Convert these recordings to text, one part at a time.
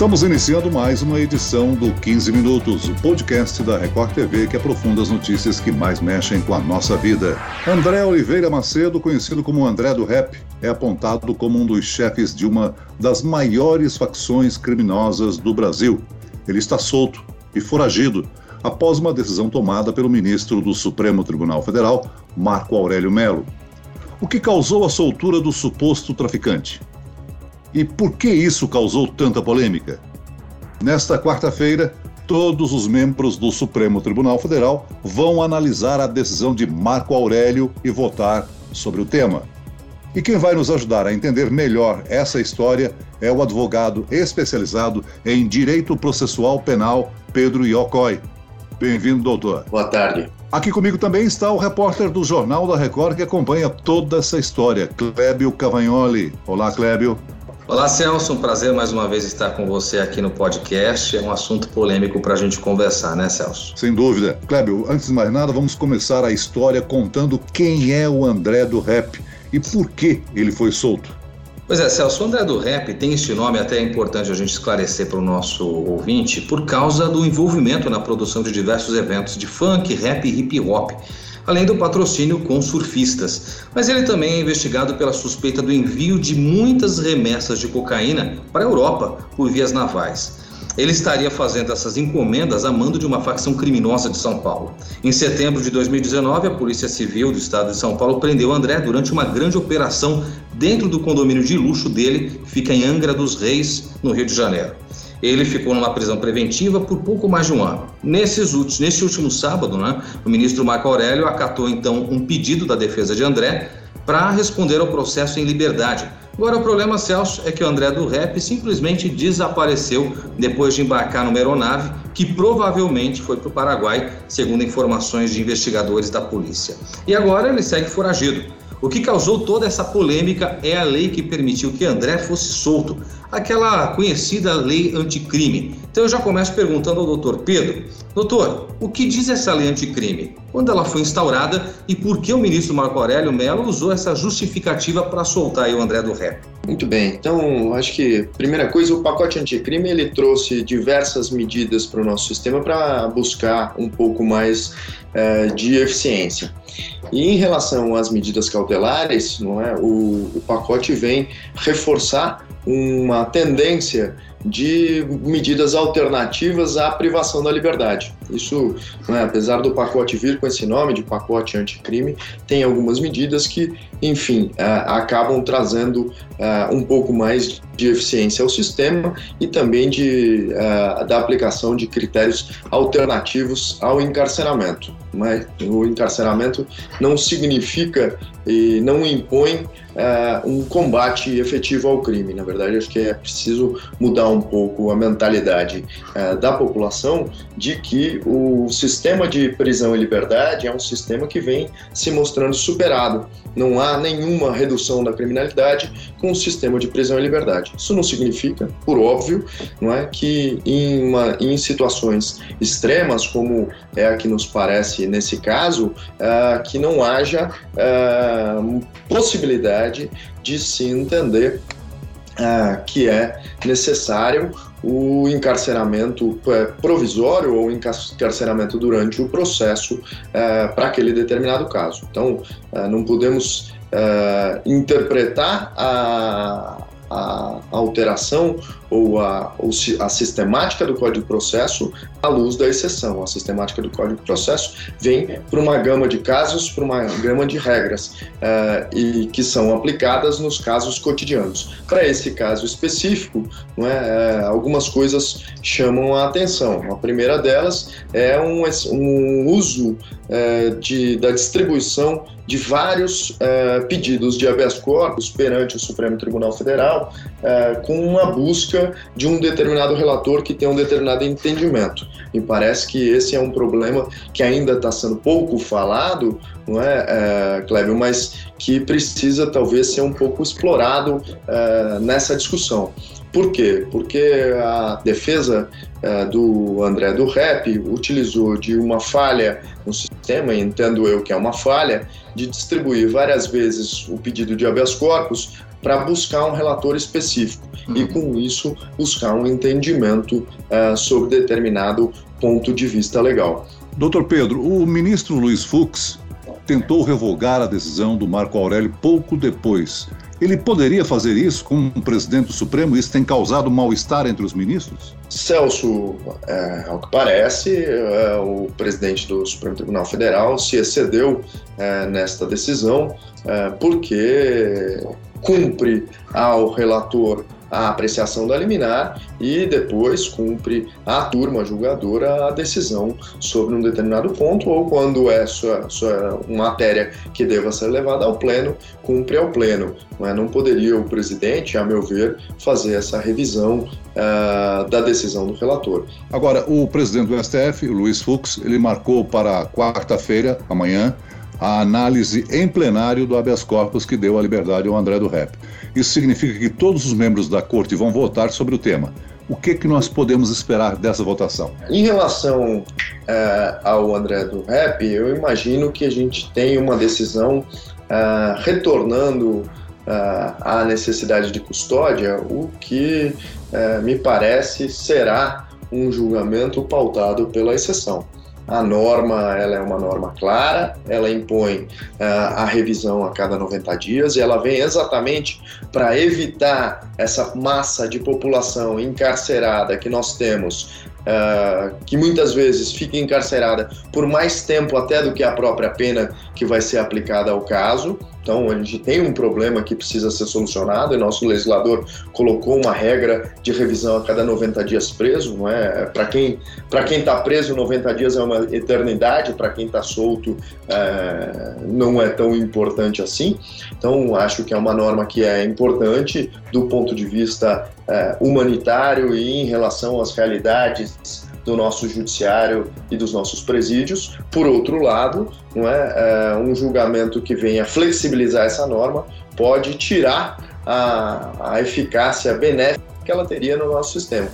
Estamos iniciando mais uma edição do 15 Minutos, o podcast da Record TV que aprofunda as notícias que mais mexem com a nossa vida. André Oliveira Macedo, conhecido como André do Rap, é apontado como um dos chefes de uma das maiores facções criminosas do Brasil. Ele está solto e foragido após uma decisão tomada pelo ministro do Supremo Tribunal Federal, Marco Aurélio Melo. O que causou a soltura do suposto traficante? E por que isso causou tanta polêmica? Nesta quarta-feira, todos os membros do Supremo Tribunal Federal vão analisar a decisão de Marco Aurélio e votar sobre o tema. E quem vai nos ajudar a entender melhor essa história é o advogado especializado em direito processual penal, Pedro Iocói. Bem-vindo, doutor. Boa tarde. Aqui comigo também está o repórter do Jornal da Record que acompanha toda essa história, Clébio Cavagnoli. Olá, Clébio. Olá, Celso. Um prazer mais uma vez estar com você aqui no podcast. É um assunto polêmico para a gente conversar, né, Celso? Sem dúvida. Clébio, antes de mais nada, vamos começar a história contando quem é o André do Rap e por que ele foi solto. Pois é, Celso, o André do Rap tem este nome, até é importante a gente esclarecer para o nosso ouvinte, por causa do envolvimento na produção de diversos eventos de funk, rap e hip hop além do patrocínio com surfistas. Mas ele também é investigado pela suspeita do envio de muitas remessas de cocaína para a Europa por vias navais. Ele estaria fazendo essas encomendas a mando de uma facção criminosa de São Paulo. Em setembro de 2019, a Polícia Civil do Estado de São Paulo prendeu André durante uma grande operação dentro do condomínio de luxo dele, que fica em Angra dos Reis, no Rio de Janeiro. Ele ficou numa prisão preventiva por pouco mais de um ano. Nesses últimos, nesse último sábado, né, o ministro Marco Aurélio acatou então um pedido da defesa de André para responder ao processo em liberdade. Agora, o problema, Celso, é que o André do Rep simplesmente desapareceu depois de embarcar numa aeronave que provavelmente foi para o Paraguai, segundo informações de investigadores da polícia. E agora ele segue foragido. O que causou toda essa polêmica é a lei que permitiu que André fosse solto, aquela conhecida lei anticrime. Então eu já começo perguntando ao doutor Pedro: doutor, o que diz essa lei anticrime? Quando ela foi instaurada e por que o ministro Marco Aurélio Mello usou essa justificativa para soltar o André do Ré? Muito bem, então acho que primeira coisa, o pacote anticrime ele trouxe diversas medidas para o nosso sistema para buscar um pouco mais é, de eficiência. E em relação às medidas cautelares, não é, o, o pacote vem reforçar uma tendência de medidas alternativas à privação da liberdade. Isso, né, apesar do pacote vir com esse nome de pacote anticrime, tem algumas medidas que, enfim, uh, acabam trazendo uh, um pouco mais de eficiência ao sistema e também de, uh, da aplicação de critérios alternativos ao encarceramento. Mas o encarceramento não significa e não impõe um combate efetivo ao crime. Na verdade, acho que é preciso mudar um pouco a mentalidade uh, da população de que o sistema de prisão e liberdade é um sistema que vem se mostrando superado. Não há nenhuma redução da criminalidade com o sistema de prisão e liberdade. Isso não significa, por óbvio, não é que em, uma, em situações extremas, como é a que nos parece nesse caso, uh, que não haja possibilidade de se entender uh, que é necessário o encarceramento é, provisório ou encarceramento durante o processo uh, para aquele determinado caso. Então, não podemos interpretar a, a alteração ou a, ou a sistemática do Código de Processo à luz da exceção. A sistemática do Código de Processo vem para uma gama de casos, para uma gama de regras uh, e que são aplicadas nos casos cotidianos. Para esse caso específico, é, uh, algumas coisas chamam a atenção. A primeira delas é um, um uso uh, de, da distribuição de vários pedidos de habeas corpus perante o Supremo Tribunal Federal com uma busca de um determinado relator que tem um determinado entendimento. Me parece que esse é um problema que ainda está sendo pouco falado, não é, é Clébio, mas que precisa talvez ser um pouco explorado é, nessa discussão. Por quê? Porque a defesa uh, do André do Rep utilizou de uma falha no sistema, entendo eu que é uma falha, de distribuir várias vezes o pedido de habeas corpus para buscar um relator específico uhum. e, com isso, buscar um entendimento uh, sobre determinado ponto de vista legal. Doutor Pedro, o ministro Luiz Fux tentou revogar a decisão do Marco Aurélio pouco depois. Ele poderia fazer isso com o presidente do Supremo? Isso tem causado mal-estar entre os ministros? Celso, é, ao que parece, é, o presidente do Supremo Tribunal Federal se excedeu é, nesta decisão é, porque cumpre ao relator a apreciação da liminar e depois cumpre a turma julgadora a decisão sobre um determinado ponto ou quando é sua, sua matéria que deva ser levada ao pleno, cumpre ao pleno. Não, não poderia o presidente, a meu ver, fazer essa revisão uh, da decisão do relator. Agora, o presidente do STF, o Luiz Fux, ele marcou para quarta-feira, amanhã, a análise em plenário do habeas corpus que deu a liberdade ao André do Rep. Isso significa que todos os membros da corte vão votar sobre o tema. O que, que nós podemos esperar dessa votação? Em relação é, ao André do Rep, eu imagino que a gente tem uma decisão é, retornando é, à necessidade de custódia, o que me parece será um julgamento pautado pela exceção. A norma ela é uma norma clara, ela impõe uh, a revisão a cada 90 dias e ela vem exatamente para evitar essa massa de população encarcerada que nós temos Uh, que muitas vezes fica encarcerada por mais tempo até do que a própria pena que vai ser aplicada ao caso. Então, a gente tem um problema que precisa ser solucionado e nosso legislador colocou uma regra de revisão a cada 90 dias preso, não é? Para quem para quem está preso, 90 dias é uma eternidade, para quem está solto é, não é tão importante assim. Então, acho que é uma norma que é importante do ponto de vista é, humanitário e em relação às realidades do nosso judiciário e dos nossos presídios. Por outro lado, não é, é um julgamento que venha flexibilizar essa norma pode tirar a, a eficácia benéfica que ela teria no nosso sistema.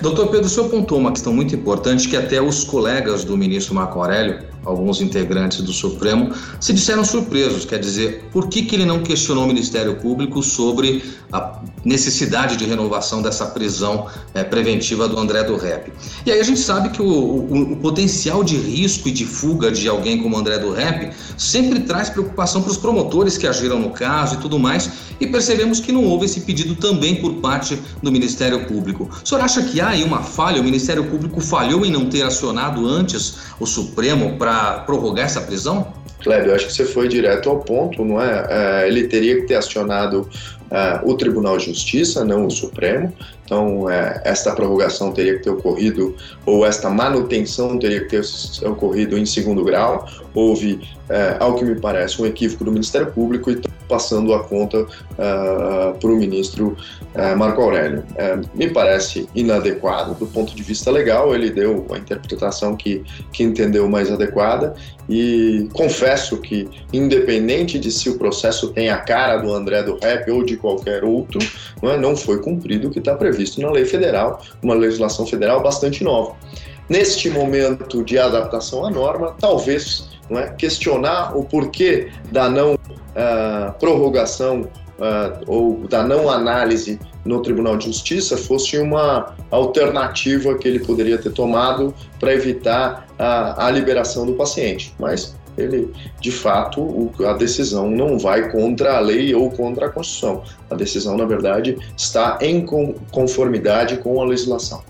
Doutor Pedro, o senhor pontuou uma questão muito importante que até os colegas do ministro Marco Aurélio alguns integrantes do Supremo, se disseram surpresos, quer dizer, por que, que ele não questionou o Ministério Público sobre a necessidade de renovação dessa prisão é, preventiva do André do Rep. E aí a gente sabe que o, o, o, potencial de risco e de fuga de alguém como André do Rep sempre traz preocupação para os promotores que agiram no caso e tudo mais, e percebemos que não houve esse pedido também por parte do Ministério Público. O senhor acha que há aí uma falha? O Ministério Público falhou em não ter acionado antes o Supremo para prorrogar essa prisão? Eu acho que você foi direto ao ponto, não é? é ele teria que ter acionado é, o Tribunal de Justiça, não o Supremo. Então, é, esta prorrogação teria que ter ocorrido, ou esta manutenção teria que ter ocorrido em segundo grau. Houve, ao que me parece, um equívoco do Ministério Público e passando a conta uh, para o ministro uh, Marco Aurélio. Uh, me parece inadequado do ponto de vista legal, ele deu a interpretação que, que entendeu mais adequada e confesso que, independente de se o processo tem a cara do André do Rep ou de qualquer outro, não, é, não foi cumprido o que está previsto na lei federal, uma legislação federal bastante nova. Neste momento de adaptação à norma, talvez é, questionar o porquê da não uh, prorrogação uh, ou da não análise no Tribunal de Justiça fosse uma alternativa que ele poderia ter tomado para evitar a, a liberação do paciente. Mas ele, de fato, o, a decisão não vai contra a lei ou contra a Constituição. A decisão, na verdade, está em conformidade com a legislação.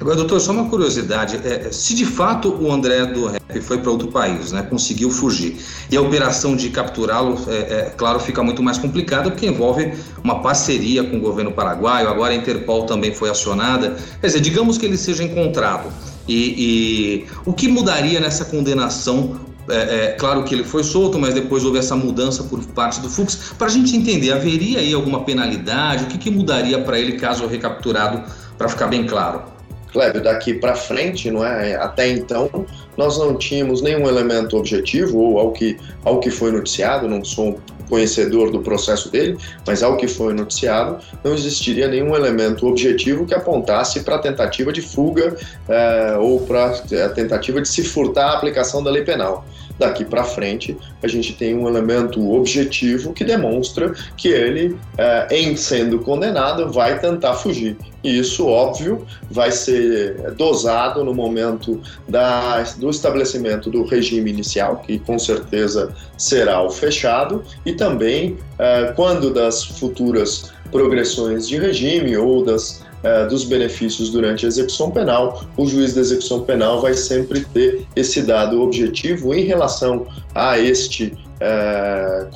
Agora, doutor, só uma curiosidade: é, se de fato o André do Rep foi para outro país, né, conseguiu fugir, e a operação de capturá-lo, é, é, claro, fica muito mais complicada porque envolve uma parceria com o governo paraguaio, agora a Interpol também foi acionada. Quer dizer, digamos que ele seja encontrado. E, e o que mudaria nessa condenação é, é, claro que ele foi solto, mas depois houve essa mudança por parte do Fux. Para a gente entender, haveria aí alguma penalidade? O que, que mudaria para ele caso recapturado, para ficar bem claro? Clébio, daqui para frente, não é? Até então, nós não tínhamos nenhum elemento objetivo, ou ao que, ao que foi noticiado, não sou conhecedor do processo dele, mas ao que foi noticiado, não existiria nenhum elemento objetivo que apontasse para a tentativa de fuga eh, ou para a tentativa de se furtar a aplicação da lei penal. Daqui para frente, a gente tem um elemento objetivo que demonstra que ele, eh, em sendo condenado, vai tentar fugir. E isso, óbvio, vai ser dosado no momento da, do estabelecimento do regime inicial, que com certeza será o fechado, e também eh, quando das futuras progressões de regime ou das eh, dos benefícios durante a execução penal, o juiz da execução penal vai sempre ter esse dado objetivo em relação a este eh,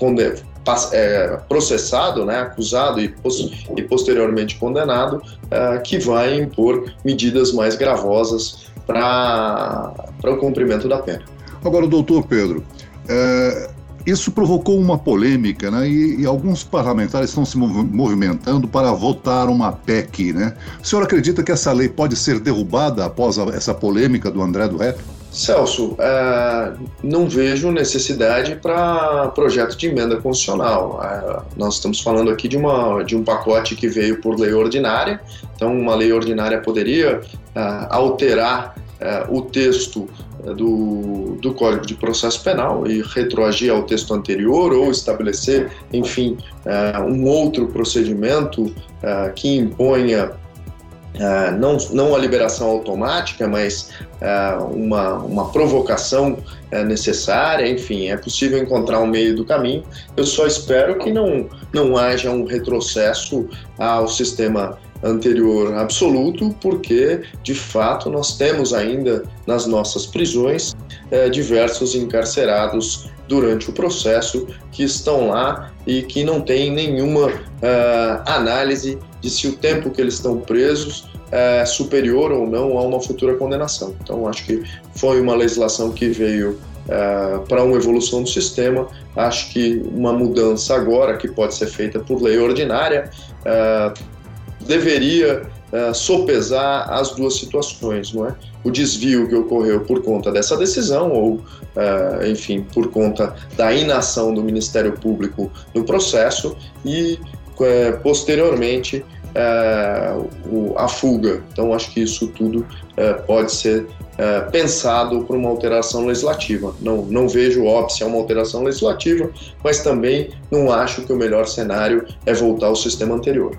é, processado, né, acusado e, pos e posteriormente condenado, é, que vai impor medidas mais gravosas para o cumprimento da pena. Agora, doutor Pedro, é, isso provocou uma polêmica, né? E, e, alguns parlamentares estão se movimentando para votar uma PEC, né? O senhor acredita que essa lei pode ser derrubada após a, essa polêmica do André do Rep? Celso, é, não vejo necessidade para projeto de emenda constitucional. É, nós estamos falando aqui de, uma, de um pacote que veio por lei ordinária, então uma lei ordinária poderia é, alterar é, o texto do, do Código de Processo Penal e retroagir ao texto anterior ou estabelecer, enfim, é, um outro procedimento é, que imponha Uh, não, não a liberação automática, mas uh, uma, uma provocação uh, necessária, enfim, é possível encontrar um meio do caminho. Eu só espero que não, não haja um retrocesso ao sistema anterior absoluto, porque de fato nós temos ainda nas nossas prisões diversos encarcerados durante o processo que estão lá e que não tem nenhuma análise de se o tempo que eles estão presos é superior ou não a uma futura condenação. Então, acho que foi uma legislação que veio é, para uma evolução do sistema. Acho que uma mudança agora, que pode ser feita por lei ordinária, é, deveria é, sopesar as duas situações, não é? O desvio que ocorreu por conta dessa decisão ou, é, enfim, por conta da inação do Ministério Público no processo e é, posteriormente é, o, a fuga. Então, acho que isso tudo é, pode ser é, pensado para uma alteração legislativa. Não, não vejo óbvio é uma alteração legislativa, mas também não acho que o melhor cenário é voltar ao sistema anterior.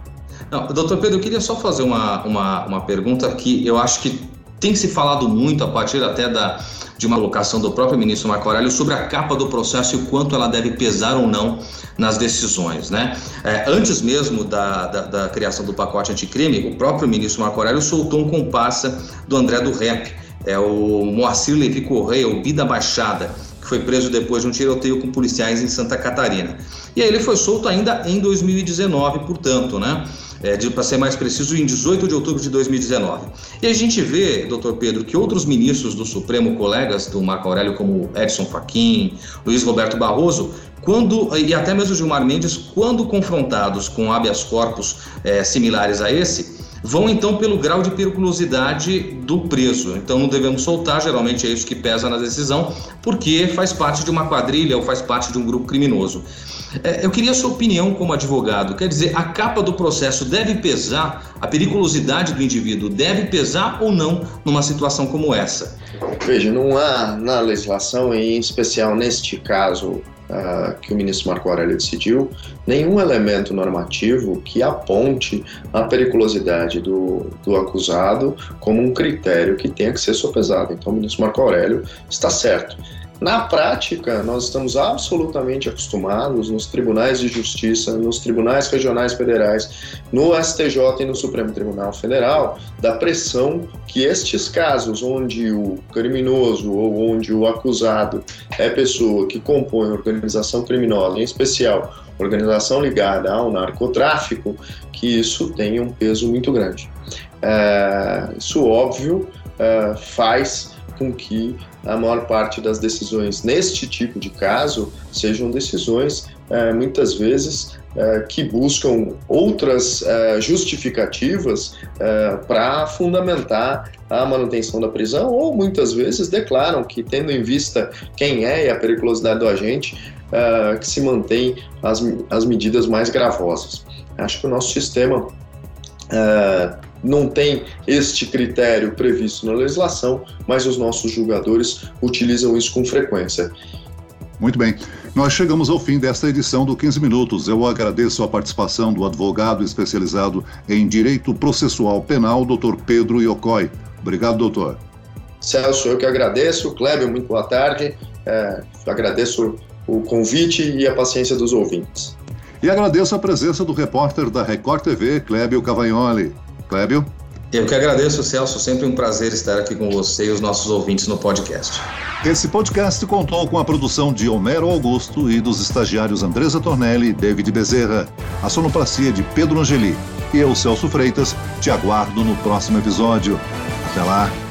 Não, doutor Pedro, eu queria só fazer uma, uma, uma pergunta que eu acho que tem se falado muito a partir até da, de uma colocação do próprio ministro Marco Aurélio sobre a capa do processo e o quanto ela deve pesar ou não nas decisões. Né? É, antes mesmo da, da, da, criação do pacote anticrime, o próprio ministro Marco Aurélio soltou um comparsa do André do Rep, é o Moacir Levi Correia, o Bida Baixada, que foi preso depois de um tiroteio com policiais em Santa Catarina. E aí ele foi solto ainda em 2019, portanto, né? é, para ser mais preciso, em 18 de outubro de 2019. E a gente vê, doutor Pedro, que outros ministros do Supremo, colegas do Marco Aurélio, como Edson Fachin, Luiz Roberto Barroso, quando, e até mesmo Gilmar Mendes, quando confrontados com habeas corpus é, similares a esse, vão então pelo grau de periculosidade do preso. Então não devemos soltar, geralmente é isso que pesa na decisão, porque faz parte de uma quadrilha ou faz parte de um grupo criminoso. É, eu queria a sua opinião como advogado. Quer dizer, a capa do processo deve pesar, a periculosidade do indivíduo deve pesar ou não numa situação como essa? Veja, não há na legislação, em especial neste caso uh, que o ministro Marco Aurélio decidiu, nenhum elemento normativo que aponte a periculosidade do, do acusado como um critério que tenha que ser sopesado. Então, o ministro Marco Aurélio está certo. Na prática, nós estamos absolutamente acostumados nos tribunais de justiça, nos tribunais regionais federais, no STJ e no Supremo Tribunal Federal, da pressão que estes casos onde o criminoso ou onde o acusado é pessoa que compõe organização criminosa, em especial organização ligada ao narcotráfico, que isso tem um peso muito grande. É, isso, óbvio, é, faz com que a maior parte das decisões neste tipo de caso sejam decisões é, muitas vezes é, que buscam outras é, justificativas para fundamentar a manutenção da prisão, ou muitas vezes declaram que, tendo em vista quem é e a periculosidade do agente, que se mantém as, as medidas mais gravosas. Acho que o nosso sistema é, não tem este critério previsto na legislação, mas os nossos julgadores utilizam isso com frequência. Muito bem. Nós chegamos ao fim desta edição do 15 Minutos. Eu agradeço a participação do advogado especializado em Direito Processual Penal, Dr. Pedro Iocói. Obrigado, doutor. Celso, eu que agradeço. Kleber, muito boa tarde. É, agradeço o convite e a paciência dos ouvintes. E agradeço a presença do repórter da Record TV, Clébio Cavagnoli. Clébio? Eu que agradeço, Celso. Sempre um prazer estar aqui com você e os nossos ouvintes no podcast. Esse podcast contou com a produção de Homero Augusto e dos estagiários Andresa Tornelli e David Bezerra. A sonoplastia de Pedro Angeli. E eu, Celso Freitas, te aguardo no próximo episódio. Até lá!